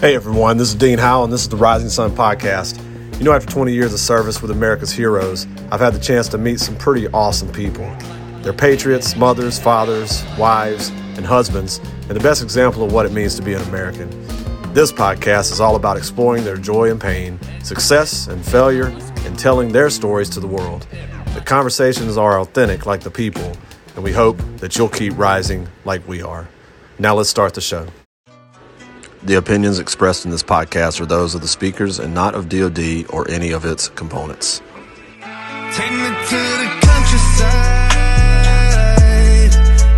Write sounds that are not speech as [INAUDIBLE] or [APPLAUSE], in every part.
Hey everyone, this is Dean Howell, and this is the Rising Sun Podcast. You know, after 20 years of service with America's heroes, I've had the chance to meet some pretty awesome people. They're patriots, mothers, fathers, wives, and husbands, and the best example of what it means to be an American. This podcast is all about exploring their joy and pain, success and failure, and telling their stories to the world. The conversations are authentic like the people, and we hope that you'll keep rising like we are. Now let's start the show. The opinions expressed in this podcast are those of the speakers and not of DoD or any of its components. Take me to the countryside.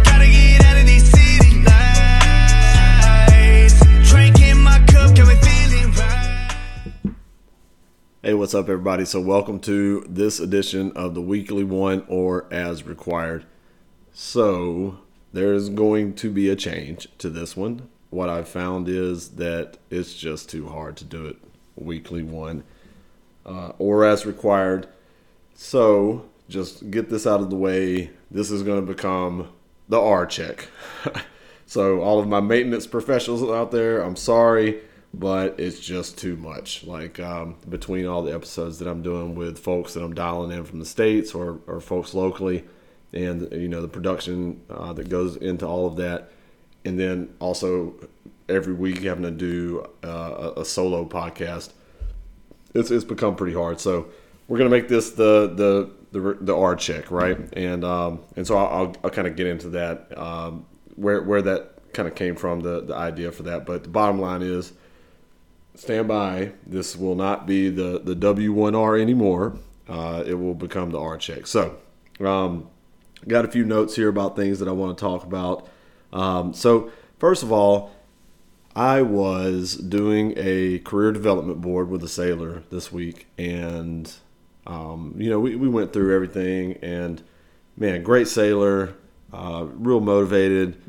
Gotta get out of these city lights. Drinking my cup, got me feeling right. Hey, what's up, everybody? So, welcome to this edition of the weekly one or as required. So, there's going to be a change to this one. What I've found is that it's just too hard to do it weekly one uh, or as required. So, just get this out of the way. This is going to become the R check. [LAUGHS] so, all of my maintenance professionals out there, I'm sorry, but it's just too much. Like, um, between all the episodes that I'm doing with folks that I'm dialing in from the States or, or folks locally, and, you know, the production uh, that goes into all of that. And then also every week having to do uh, a, solo podcast it's, it's become pretty hard. So we're gonna make this the the the, the R check, right? And um, and so I'll, I'll, kind of get into that um, where where that kind of came from the the idea for that. But the bottom line is, stand by. This will not be the the W1R anymore. Uh, it will become the R check. So um, got a few notes here about things that I want to talk about. Um, so first of all. I was doing a career development board with a sailor this week, and um, you know we, we went through everything, and man, great sailor, uh, real motivated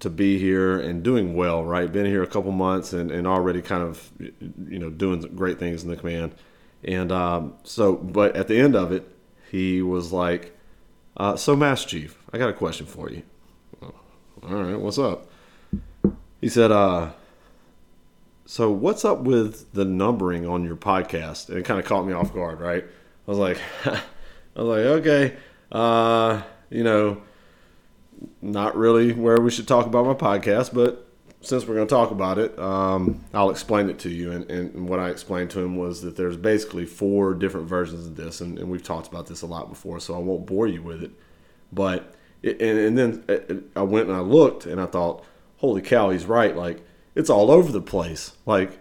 to be here and doing well. Right, been here a couple months and, and already kind of you know doing great things in the command, and um, so but at the end of it, he was like, uh, "So, Master Chief, I got a question for you." All right, what's up? He said, uh, so what's up with the numbering on your podcast? And it kind of caught me off guard, right? I was like, [LAUGHS] I was like, okay, uh, you know, not really where we should talk about my podcast, but since we're going to talk about it, um, I'll explain it to you. And, and, what I explained to him was that there's basically four different versions of this, and, and we've talked about this a lot before, so I won't bore you with it. But and, and then uh, I went and I looked, and I thought, holy cow, he's right. Like it's all over the place. Like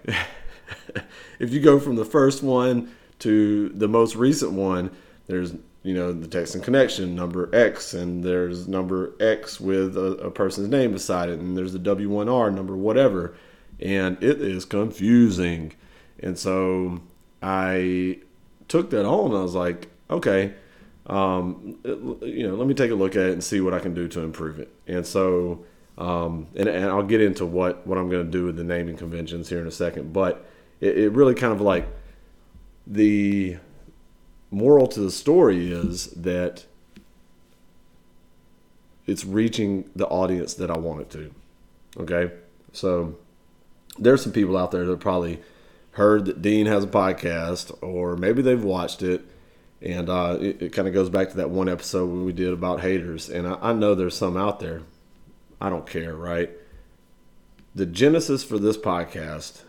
[LAUGHS] if you go from the first one to the most recent one, there's you know the Texan connection number X, and there's number X with a, a person's name beside it, and there's the W1R number whatever, and it is confusing. And so I took that on. I was like, okay, um, you know, let me take a look at it and see what I can do to improve it. And so um, and, and I'll get into what, what I'm going to do with the naming conventions here in a second. But it, it really kind of like the moral to the story is that it's reaching the audience that I want it to. Okay. So there's some people out there that probably heard that Dean has a podcast, or maybe they've watched it. And uh, it, it kind of goes back to that one episode we did about haters. And I, I know there's some out there I don't care, right? The genesis for this podcast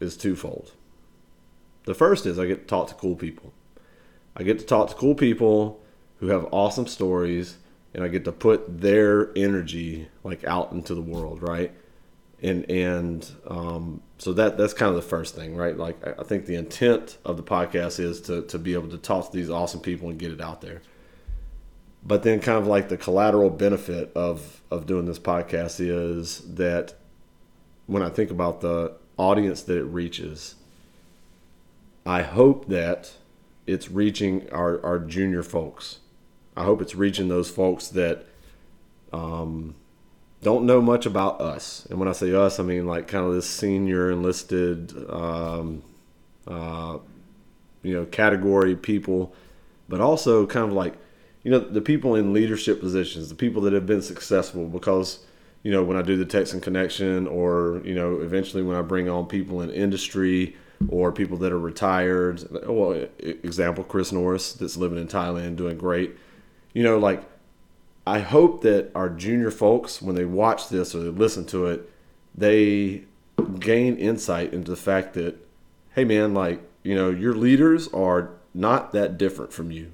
is twofold. The first is I get to talk to cool people. I get to talk to cool people who have awesome stories and I get to put their energy like out into the world, right? And and um, so that that's kind of the first thing, right? Like I think the intent of the podcast is to to be able to talk to these awesome people and get it out there but then kind of like the collateral benefit of of doing this podcast is that when I think about the audience that it reaches, I hope that it's reaching our, our junior folks. I hope it's reaching those folks that um, don't know much about us. And when I say us, I mean like kind of this senior enlisted, um, uh, you know, category people, but also kind of like you know the people in leadership positions, the people that have been successful, because you know, when I do the Texan connection, or you know, eventually when I bring on people in industry or people that are retired. Well, example, Chris Norris that's living in Thailand, doing great. You know, like I hope that our junior folks, when they watch this or they listen to it, they gain insight into the fact that, hey man, like, you know, your leaders are not that different from you.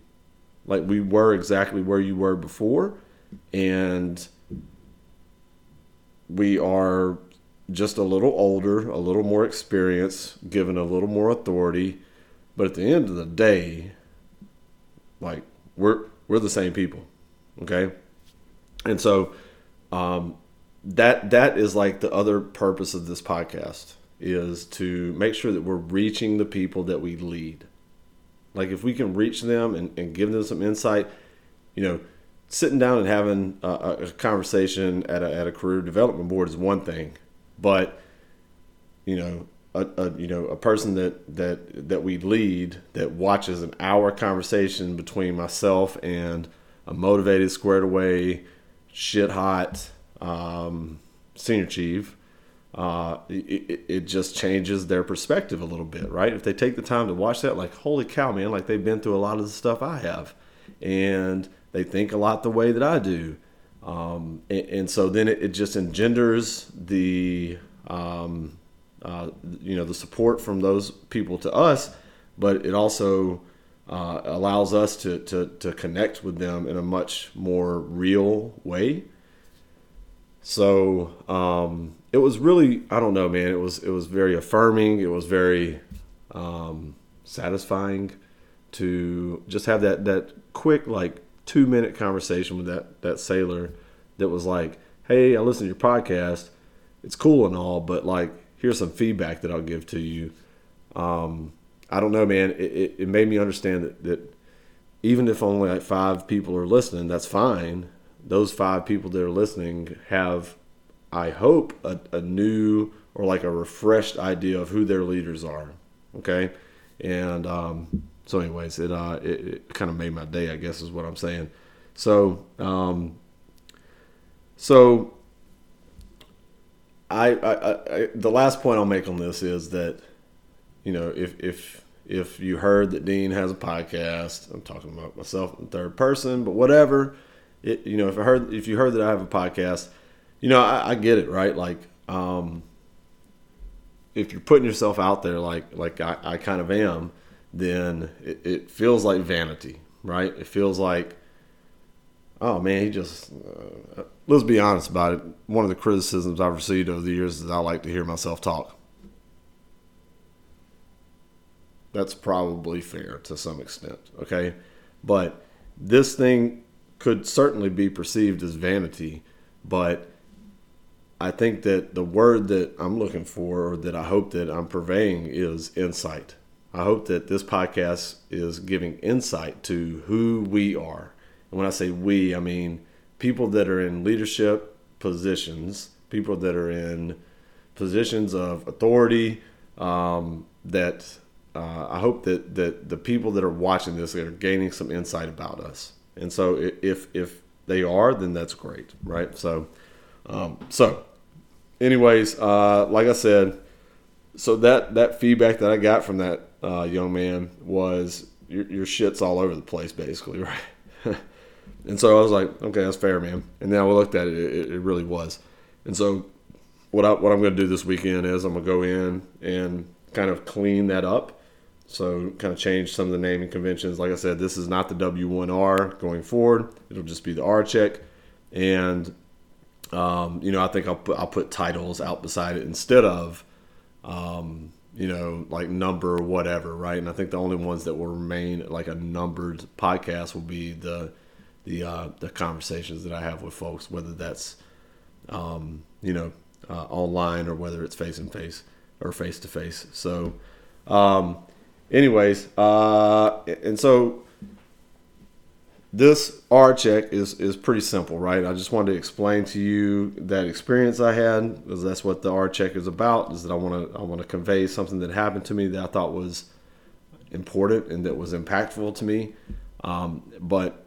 Like we were exactly where you were before, and we are just a little older, a little more experienced, given a little more authority. But at the end of the day, like we're we're the same people, okay? And so um, that that is like the other purpose of this podcast is to make sure that we're reaching the people that we lead. Like if we can reach them and, and give them some insight, you know, sitting down and having a, a- conversation at a, at a career development board is one thing, but you know, a, a you know a person that that that we lead that watches an hour conversation between myself and a motivated, squared away, shit hot um, senior chief. Uh, it, it- just changes their perspective a little bit, right? If they take the time to watch that, like, holy cow, man, like they've been through a lot of the stuff I have, and they think a lot the way that I do. Um, and, and so then it, it just engenders the, um, uh, you know, the support from those people to us, but it also uh, allows us to, to, to connect with them in a much more real way. So um, it was really, I don't know, man. It was it was very affirming. It was very um, satisfying to just have that that quick like two minute conversation with that that sailor that was like, "Hey, I listened to your podcast. It's cool and all, but like, here's some feedback that I'll give to you." Um, I don't know, man. It, it, it made me understand that, that even if only like five people are listening, that's fine. Those five people that are listening have, I hope, a, a new or like a refreshed idea of who their leaders are. Okay, and um, so, anyways, it uh, it, it kind of made my day. I guess is what I'm saying. So, um, so I, I, I, the last point I'll make on this is that you know, if if if you heard that Dean has a podcast, I'm talking about myself in third person, but whatever. It, you know, if I heard if you heard that I have a podcast, you know, I, I get it, right? Like, um, if you're putting yourself out there, like like I, I kind of am, then it, it feels like vanity, right? It feels like, oh man, he just. Uh, let's be honest about it. One of the criticisms I've received over the years is I like to hear myself talk. That's probably fair to some extent, okay? But this thing could certainly be perceived as vanity, but I think that the word that I'm looking for or that I hope that I'm purveying is insight. I hope that this podcast is giving insight to who we are. And when I say we, I mean people that are in leadership positions, people that are in positions of authority, um, that uh, I hope that, that the people that are watching this are gaining some insight about us. And so if, if they are, then that's great, right? So, um, so anyways, uh, like I said, so that, that feedback that I got from that uh, young man was your, your shit's all over the place, basically, [LAUGHS] right? and so I was like, okay, that's fair, man. And then I looked at it, it, it really was. And so what I what I'm going to do this weekend is I'm going to go in and kind of clean that up. So kind of change some of the naming conventions. Like I said, this is not the W1R going forward. It'll just be the R check, and um, you know I think I'll put, I'll put titles out beside it instead of um, you know like number or whatever, right? And I think the only ones that will remain like a numbered podcast will be the the uh, the conversations that I have with folks, whether that's um, you know, uh, online or whether it's face to face or face to face. So, um, anyways, uh, and so this R check is is pretty simple, right? I just wanted to explain to you that experience I had because that's what the R check is about. Is that I want to I want to convey something that happened to me that I thought was important and that was impactful to me. Um, but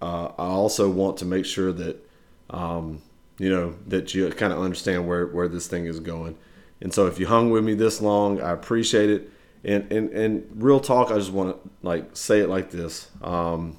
uh, I also want to make sure that um, you know, that you kind of understand where, where this thing is going. And so if you hung with me this long, I appreciate it. And, and, and real talk, I just want to like say it like this. Um,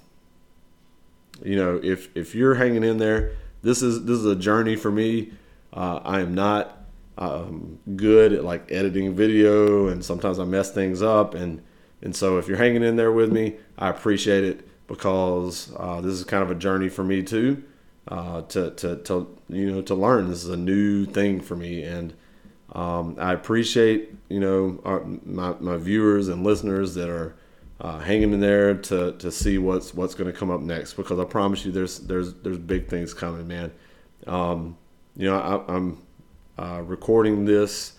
you know, if, if you're hanging in there, this is, this is a journey for me. Uh, I am not um, good at like editing video and sometimes I mess things up. And, and so if you're hanging in there with me, I appreciate it because uh, this is kind of a journey for me too. Uh, to, to, to, you know, to learn. This is a new thing for me. And um, I appreciate, you know, our, my, my viewers and listeners that are uh, hanging in there to, to see what's, what's going to come up next, because I promise you there's, there's, there's big things coming, man. Um, you know, I, I'm uh, recording this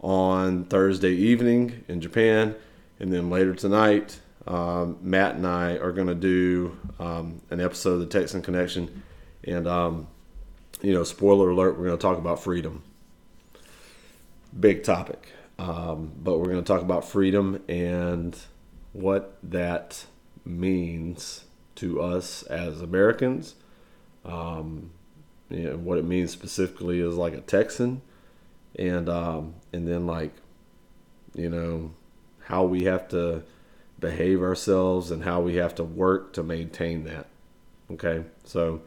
on Thursday evening in Japan, and then later tonight, um, Matt and I are going to do um, an episode of the Texan Connection, and um, you know, spoiler alert, we're going to talk about freedom. Big topic, um, but we're going to talk about freedom and what that means to us as Americans. Um, you know, what it means specifically is like a Texan, and um, and then like, you know, how we have to behave ourselves and how we have to work to maintain that. Okay, so,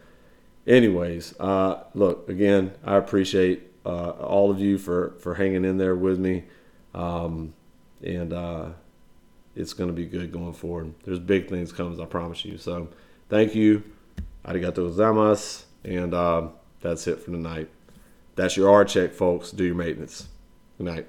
anyways, uh, look again, I appreciate uh, all of you for for hanging in there with me, um, and uh, it's going to be good going forward. There's big things coming, I promise you. So, thank you. Arigato gozaimasu. And uh, that's it for tonight. That's your R check, folks. Do your maintenance. Good night.